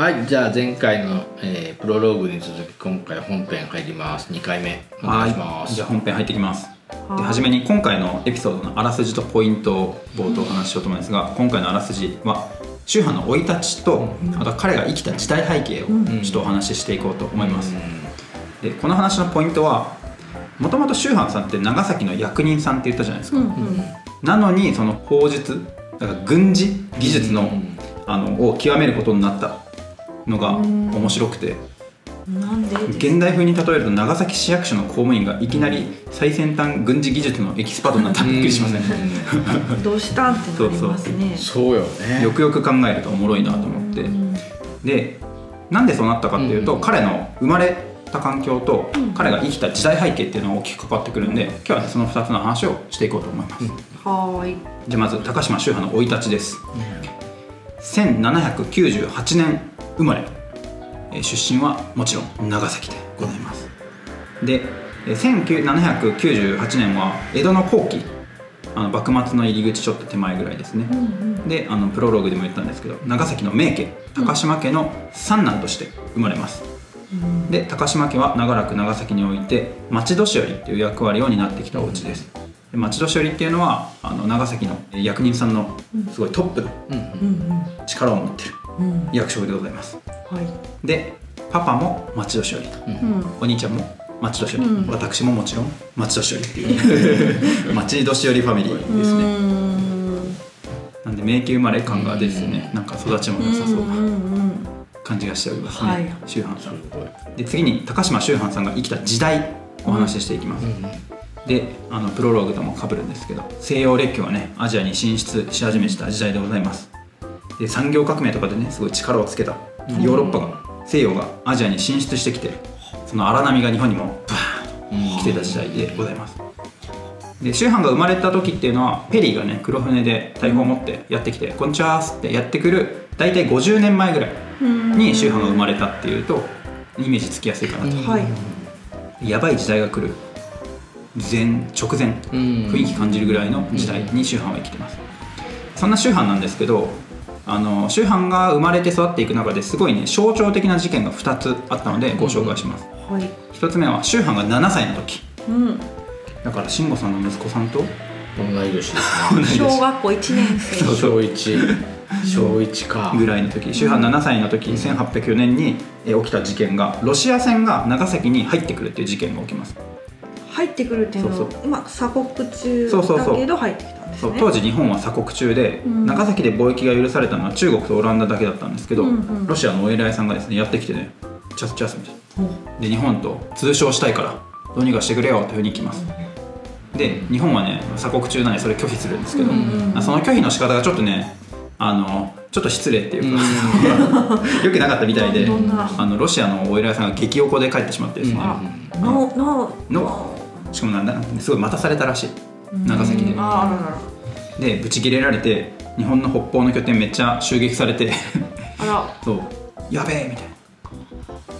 はいじゃあ前回の、えープロローグに続き今回本編入ります。2回目お願いします。じゃあ本編入っていきます。はい。で初めに今回のエピソードのあらすじとポイントを冒頭お話ししようと思うんですが、今回のあらすじは宗派の生い立ちと、あと彼が生きた時代背景をちょっとお話ししていこうと思います、でこの話のポイントはもともと宗派さんって長崎の役人さんって言ったじゃないですか、なのにその砲術だから軍事技術の,、あのを極めることになったのが面白くて、なんで？現代風に例えると長崎市役所の公務員がいきなり最先端軍事技術のエキスパートになったらびっくりしません、どうしたんってなりますね。そうよね。よくよく考えるとおもろいなと思って。でなんでそうなったかっていうと、うん。彼の生まれた環境と彼が生きた時代背景っていうのが大きく関わってくるんで今日はねその2つの話をしていこうと思います、はーい。じゃあまず高島宗派の生い立ちです、1798年生まれえー出身はもちろん長崎でございます。でえー1798年は江戸の後期あの幕末の入り口ちょっと手前ぐらいですね、であのプロローグでも言ったんですけど長崎の名家高島家の三男として生まれます、で高島家は長らく長崎において町年寄りっていう役割を担ってきたお家です。で町年寄りっていうのはあの長崎の役人さんのすごいトップのうんうん力を持ってるうんうん役職でございます。はい。でパパも町年寄りと。うん。お兄ちゃんも町年寄り、うん。私ももちろん町年寄りっていう。町年寄りファミリーですね、ねなんで名家生まれ感がですね、なんか育ちも良さそうなん感じがしておりますね、はい。宗藩さん。で次に高島宗藩さんが生きた時代お話ししていきます、であのプロローグとも被るんですけど西洋列強がねアジアに進出し始めた時代でございます。で産業革命とかでねすごい力をつけた。ヨーロッパが西洋がアジアに進出してきてその荒波が日本にもバーンと来てた時代でございます。で宗藩が生まれた時っていうのはペリーがね黒船で大砲を持ってやってきて「こんにちは」っつってやってくる大体50年前ぐらいに宗藩が生まれたっていうとイメージつきやすいかなと、はい。やばい時代が来る。前直前うん。雰囲気感じるぐらいの時代に宗藩は生きてます。そんな宗藩なんですけどあの宗藩が生まれて育っていく中ですごいね象徴的な事件が2つあったのでご紹介します、はい。1つ目は宗藩が7歳の時。うん。だから慎吾さんの息子さんと？同い年ですね。小学校一年生。小一。小一か。ぐらいの時。宗藩7歳の時1804年にえ起きた事件がロシア船が長崎に入ってくるっていう事件が起きます入ってくるっていうのそうは今鎖国中そうそうそうだけど入ってきたんですね。当時日本は鎖国中で、うん。長崎で貿易が許されたのは中国とオランダだけだったんですけど、うんうん。ロシアのお偉いさんがですねやってきてねチャスチャスみたいな。ほうで日本と通商したいからどうにかしてくれよというふうに来ますで日本はね鎖国中なんでそれ拒否するんですけど、うんうんその拒否の仕方がちょっとねあのちょっと失礼っていうか よくなかったみたいであのロシアのお偉いさんが激おこで帰ってしまってですね、あのののしかもなんだすごい待たされたらしい長崎で。うんああらららでブチ切れられて日本の北方の拠点めっちゃ襲撃されて。あら。そう。やべえみたいな。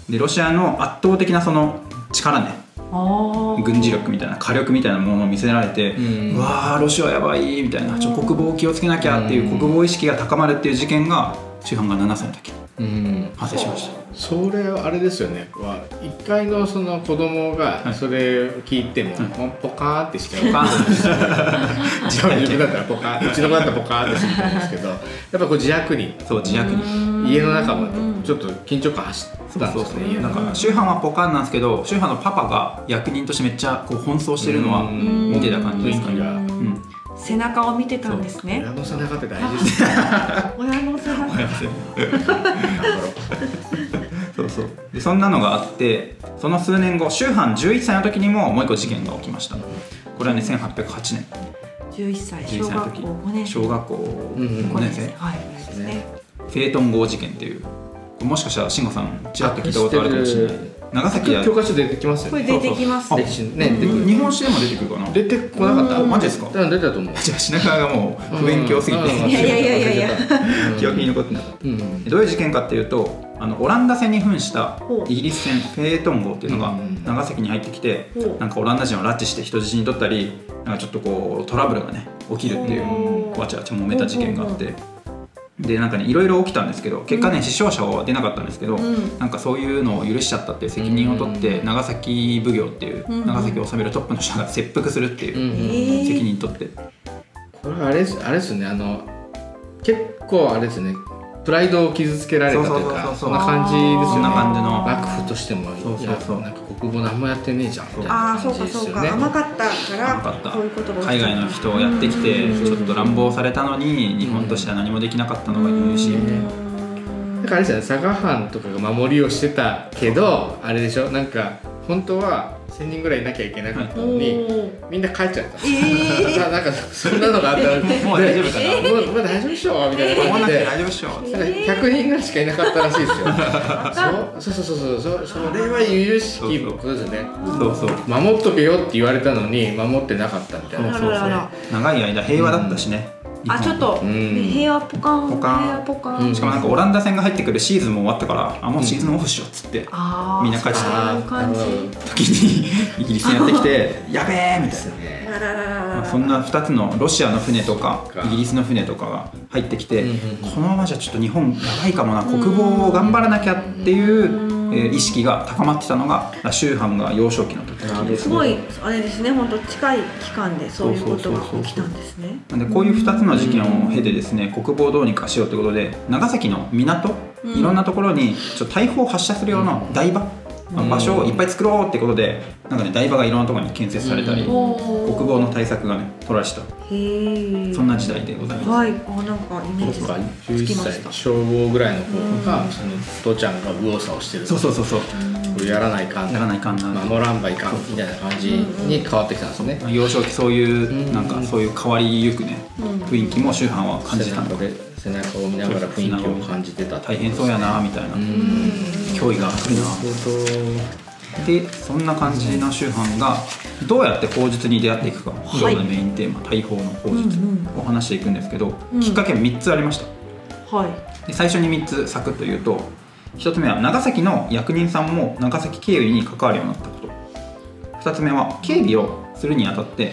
でロシアの圧倒的なその力ね。ああ軍事力みたいな火力みたいなものを見せられて、うん。うわーロシアやばいみたいな。ちょ国防気をつけなきゃっていう国防意識が高まるっていう事件が主犯が7歳の時うん。発生しました。それはあれですよね。は一回のその子供がはい。それを聞いても、ポカーってしてポカーン。自 分自分だったらポカーうちの子だったらポカーってしてたんですけどやっぱこう自悪に。そう自虐に。家の中もちょっと緊張感走ったうですね家の中。なんか宗藩はポカンなんですけど宗藩のパパが役人としてめっちゃこう奔走してるのはうん。見てた感じですかね背中を見てたんですね。親の背中って大事です。ね親の背中。そうそう。でそんなのがあってその数年後宗藩11歳の時にももう一個事件が起きましたこれはね1808年。11歳。11歳の時。小学校5年。生小学校うん5年生はいですね。フェートン号事件っていう。もしかしたら慎吾さんちらっと聞いたことあるかもしれない長崎で教科書出てきますよね。これ出てきますね。歴史ね日本史でも出てくるかな？出てこなかった？マジですか？うん出てたと思う。じゃあ品川がもう不勉強すぎて。うん。いやいやいやいや。いや記憶に残ってなかどういう事件かっていうとあのオランダ船に扮したイギリス船フェートン号っていうのがうん。長崎に入ってきてなんかオランダ人を拉致して人質に取ったりなんかちょっとこうトラブルがね起きるっていうわちゃわちゃ揉めた事件があってでなんかねいろいろ起きたんですけど結果ね、うん死傷者は出なかったんですけど、うん。なんかそういうのを許しちゃったっていう責任を取って、長崎奉行っていう、うん長崎を治めるトップの人が切腹するっていう責任取って、これあれあれですねあの結構あれですねプライドを傷つけられたというかそんな感じですよね。幕府としてもそうそうそう。なんか国母何もやってねえじゃんみたいあなあそうか感じですそうかよね。甘かったから甘かった。こういうことが海外の人をやってきてうん。ちょっと乱暴されたのに日本としては何もできなかったのが許しみたいな。だからあれですよね佐賀藩とかが守りをしてたけどあれでしょ？なんか本当は1000人ぐらいいなきゃいけなかったのに、みんな帰っちゃった。えな なんかそんなのがあったらもう大丈夫かな？もうもう大丈夫っしょみたいな感じで。大丈夫っしょ。なんか100人ぐらいしかいなかったらしいですよ。そうそうそうそうそうそそれは由々しきことですよね。そうそう守っとけよって言われたのに守ってなかったみたいな。そうそう長い間平和だったしね、あちょっとうん。平和ポカンポカン。平和ポカうん。ンしかもなんかオランダ戦が入ってくるシーズンも終わったからあもうシーズンオフしようっつってみんな帰っちゃった時に イギリスにやってきて やべえみたいな。まあそんな2つのロシアの船とかかイギリスの船とかが入ってきて、このままじゃちょっと日本やばいかもな。国防を頑張らなきゃっていう、えー意識が高まってたのが宗藩が幼少期の時。なるほどすごいあれですね本当近い期間でそういうことが起きたんですね。なんでこういう2つの事件を経てですね国防をどうにかしようということで長崎の港、うん。いろんなところにちょっと大砲を発射するような台場、まあ場所をいっぱい作ろうってことでなんかね台場がいろんなところに建設されたり、うん。お国防の対策がね取られてた。へえ。そんな時代でございます。はい。あなんかイメージそうかつ11きました。歳小5ぐらいの子がその父ちゃんが右往左往してるそうそうそうそうこれやらないかんやらないかんな守らんばいかんみたいな感じに変わってきたんですね幼少期そういううんなんかそういう変わりゆくねうん雰囲気も宗藩は感じ背たの中で背中を見ながら雰囲気を感じてた大変そうやなみたいなうん脅威が来るなでそんな感じの宗藩がどうやって法術に出会っていくか今日のメインテーマ大法の法術うんを話していくんですけどうん。きっかけは3つありました。はい。で最初に3つサクッと言うと1つ目は長崎の役人さんも長崎警備に関わるようになったこと。2つ目は警備をするにあたって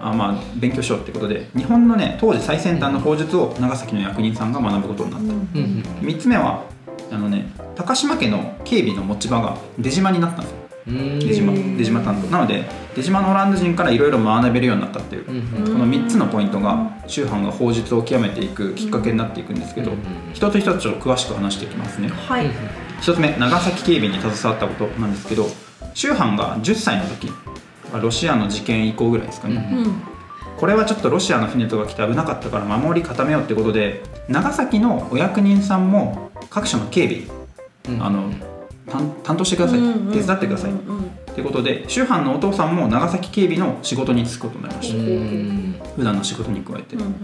あまあ勉強しようってことで日本のね当時最先端の法術を長崎の役人さんが学ぶことになった。うん3つ目はあのね高島家の警備の持ち場が出島になったんですよ。うん出島出島担当。なので出島のオランダ人からいろいろ学べるようになったっていう、うんこの3つのポイントが宗藩が法術を極めていくきっかけになっていくんですけど、うん一つ一つちょっと詳しく話していきますね。はい。一つ目長崎警備に携わったことなんですけど宗藩が10歳の時ロシアの事件以降ぐらいですかね、うんうん。これはちょっとロシアの船とか来て危なかったから守り固めようってことで長崎のお役人さんも各所の警備、うん。あの担担当してください、手伝ってください、うんうんうんということで宗藩のお父さんも長崎警備の仕事に就くことになりました、うん。普段の仕事に加えて、うんうんうん。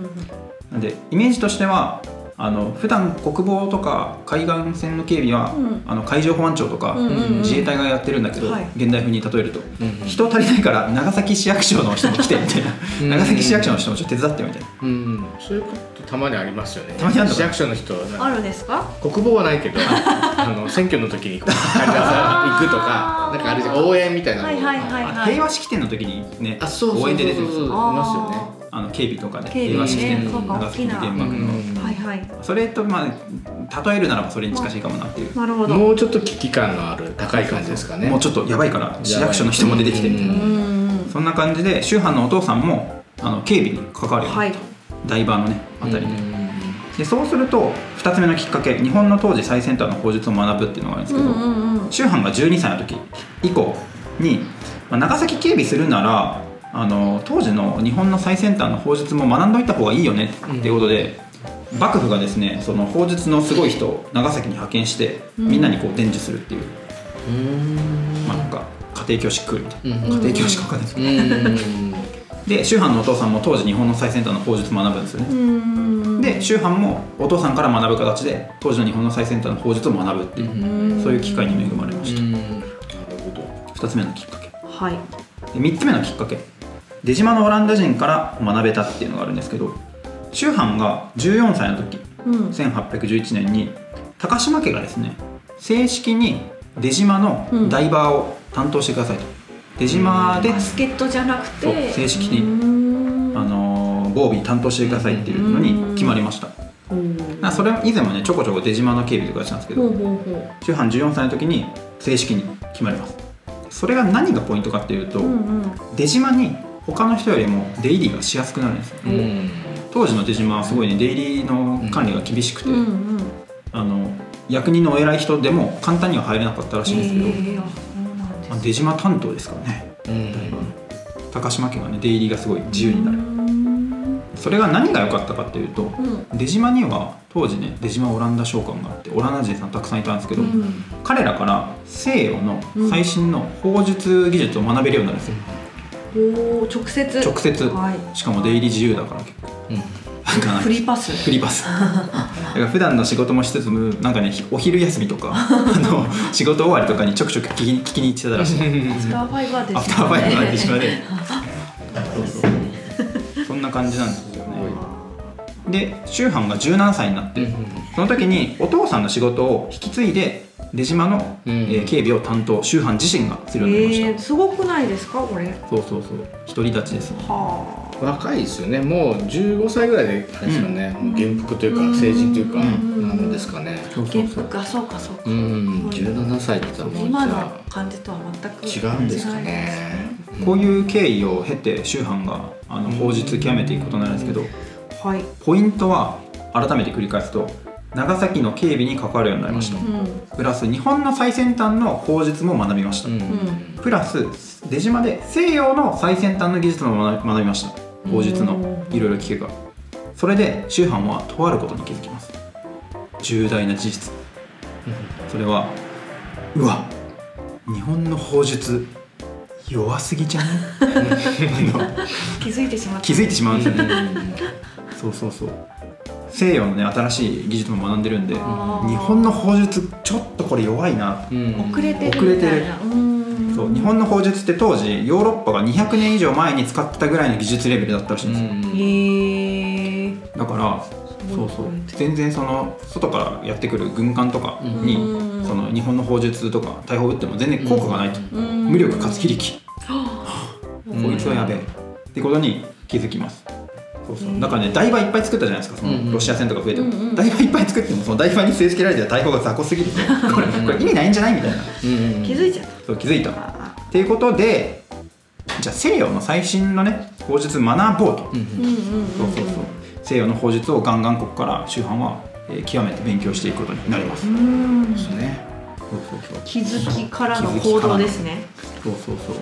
なんでイメージとしてはあの普段国防とか海岸線の警備は、うん。あの海上保安庁とか、うんうんうん。自衛隊がやってるんだけど、はい。現代風に例えると、うん人足りないから長崎市役所の人も来てみたいな。うん長崎市役所の人もちょっと手伝ってみたいな。うんそういうことたまにありますよね。たまにあるのか市役所の人あるんですか？国防はないけど あの選挙の時に行くとか なんかあれじゃん応援みたいなのはいはいはいあはい。平和式典の時にねあそうそうそう応援で出てるんですそうよいますよねあの警備とかでね平和式典そうか長崎原爆の、うんはいはい。それとまあ例えるならばそれに近しいかもなっていう、なるほど。もうちょっと危機感のある高い感じですかね。もうちょっとやばいから市役所の人も出てきてみたいな、そんな感じで宗藩のお父さんもあの警備に関わるようになはい。った、台場のねあたりで,、うんでそうすると2つ目のきっかけ日本の当時最先端の法術を学ぶっていうのがあるんですけど、うんうんが12歳の時以降に、まあ長崎警備するならあの当時の日本の最先端の法術も学んどいた方がいいよねっていうことで、幕府がですねその法術のすごい人を長崎に派遣してみんなにこう伝授するっていう、まあ、なんか家庭教師来るみたいな、うん。家庭教師か分かんないですけど、うん。で宗藩のお父さんも当時日本の最先端の法術を学ぶんですよね、うん。で宗藩もお父さんから学ぶ形で当時の日本の最先端の法術を学ぶっていう、うん。そういう機会に恵まれました、なるほど。2つ目のきっかけ。はい。で3つ目のきっかけ出島のオランダ人から学べたっていうのがあるんですけど宗藩が14歳の時うん。1811年に高島家がですね正式に出島のダイバーを担当してくださいと、出島で、バスケットじゃなくて？正式にうん。あのー防備担当してくださいっていうのに決まりました。それ以前もねちょこちょこ出島の警備とかやってたんですけど周藩14歳の時に正式に決まります。それが何がポイントかっていうと、ううんうん。出島に他の人よりも出入りがしやすくなるんですよ。うん。当時の出島はすごいね出入りの管理が厳しくて、うん。うんあの役人のお偉い人でも簡単には入れなかったらしいんですけど、えーまあ、出島担当ですからね。うん。高島家はね出入りがすごい自由になる。うん。それが何が良かったかっていうとうん。出島には当時ね出島オランダ商館があってオランダ人さんたくさんいたんですけど、うん。彼らから西洋の最新の砲術技術を学べるようになるんですよ、おー直接。直接。はい。しかも出入り自由だから結構。うん。なん。かなフリーパス。フリーパス。だから普段の仕事もしつつもなんかねお昼休みとか あの仕事終わりとかにちょくちょく聞きに聞きに行ってたらしい。アフターファイバーですね。アフターファイバーで島 でそんな感じなんですで周藩が17歳になって、その時にお父さんの仕事を引き継いで出島の、うんえー警備を担当周藩自身がするようになりました、えー、すごくないですかこれ？そうそうそう。独り立ちですね。は若いですよね。もう15歳ぐらいであれですよね、もう元服というか成人というか、うんなんですかね。そうあ元服あそうかそうか、うん。17歳って言ったらもう今の感じとは全くあ違うんですか違いね。こういう経緯を経て周藩があの法術極めていくことになるんですけど、はい。ポイントは改めて繰り返すと長崎の警備に関わるようになりました、ううん。プラス日本の最先端の法術も学びました、うん。うんプラス出島で西洋の最先端の技術も学びました。法術のうんいろいろ聞けば。それで周藩はとあることに気づきます。重大な事実。それはうわ日本の法術弱すぎじゃね？あの気づいてしまった。気づいてしまうんですよね そうそうそう。西洋のね新しい技術も学んでるんで日本の法術ちょっとこれ弱いな。うん。遅れてるみたいな。遅れてる。うん。そう日本の法術って当時ヨーロッパが200年以上前に使ってたぐらいの技術レベルだったらしいんですよ、へえだからそうそう全然その外からやってくる軍艦とかに、うん。その日本の法術とか大砲撃っても全然効果がないと、うん。無力かつ非力、うんこいつはやべえ。ってことに気づきますそう。そううんだからね台場いっぱい作ったじゃないですかそのロシア戦とか増えても、うんうん。台場いっぱい作ってもその台場に据え付けられてた大砲が雑魚すぎると これこれ意味ないんじゃないみたいな。うん気づいちゃっそう気づいた。っていうことでじゃあ西洋の最新のね法術学ぼうと、うんうん。そうそうそう。西洋の法術をガンガンここから周藩は、えー極めて勉強していくことになります、うん。ですね。そうそうそう。気づきからの行動ですね。そうそうそう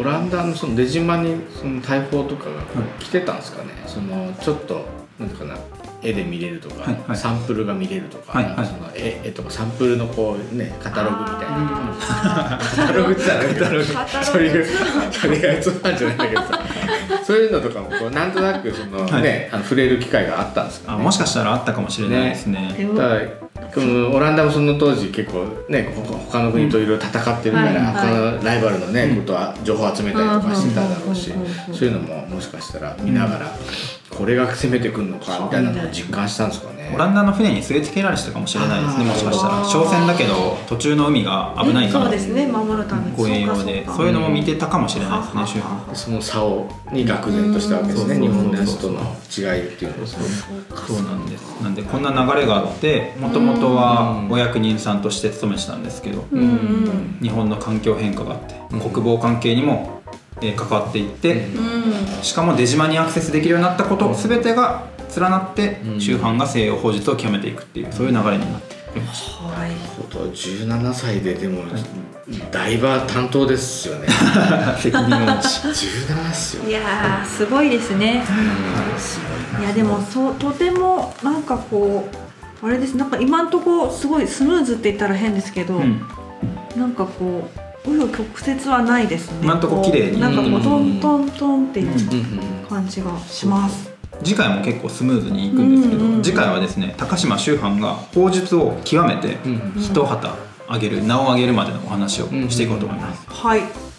オランダのその出島にその大砲とかが来てたんですかね、そのちょっとなんていうかな絵で見れるとか、はいはい。サンプルが見れるとか、はいはい。その絵絵とかサンプルのこうねカタログみたいな。あカタログって言ったらカタログ。カタログそういうそれがやつなんじゃないんだけど。さそういうのとかもこうなんとなくその、はい。ねあの触れる機会があったんですかね。あもしかしたらあったかもしれないですね。でもただオランダもその当時結構ねほ他の国といろいろ戦ってるから、他のライバルのね、うん。ことは情報集めたりとかしてただろうし、そういうのももしかしたら見ながら、これが攻めてくるのかみたいなのを実感したんですかね。オランダの船に据え付けられてたかもしれないですねもしかしたら。商船だけど途中の海が危ないから。そうですね守るために。護衛用でそうかそういうのも見てたかもしれないですねうん周藩その差をに愕然としたわけですね、うん日本のやつとの違いっていうのは。そうかそう。なんです。なんでこんな流れがあってもともとはお役人さんとして勤めてたんですけど日本の環境変化があってうん国防関係にもえー関わっていってうん。しかも出島にアクセスできるようになったこと全てが連なってうん。周藩が西洋法術を極めていくっていうそういう流れになっていましはい。こと17歳ででもダイバー担当ですよね。た 責任を持ち。17っすよ。いやーすごいですね。いやでもそうとてもなんかこうあれです。なんか今んとこすごいスムーズって言ったら変ですけど、うん。なんかこう紆余曲折はないですね。今んとこ綺麗にうなんかこううんトントントンっていううんうんうん感じがします、次回も結構スムーズにいくんですけど、うんうん次回はですね高島周藩が法術を極めてうん一旗あげる名を上げるまでのお話をしていこうと思います。はい